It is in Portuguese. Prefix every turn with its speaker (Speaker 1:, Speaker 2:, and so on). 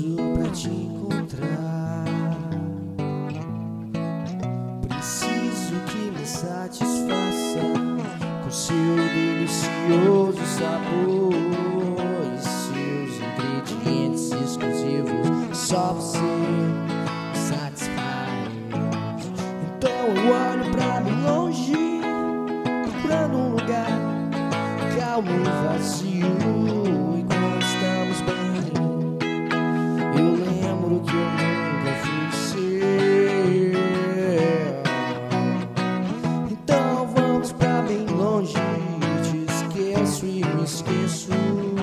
Speaker 1: Preciso pra te encontrar. Preciso que me satisfaça com seu delicioso sabor e seus ingredientes exclusivos. Só você me satisfaz. Então eu olho pra mim longe, procurando um lugar calmo e vazio. esqueço.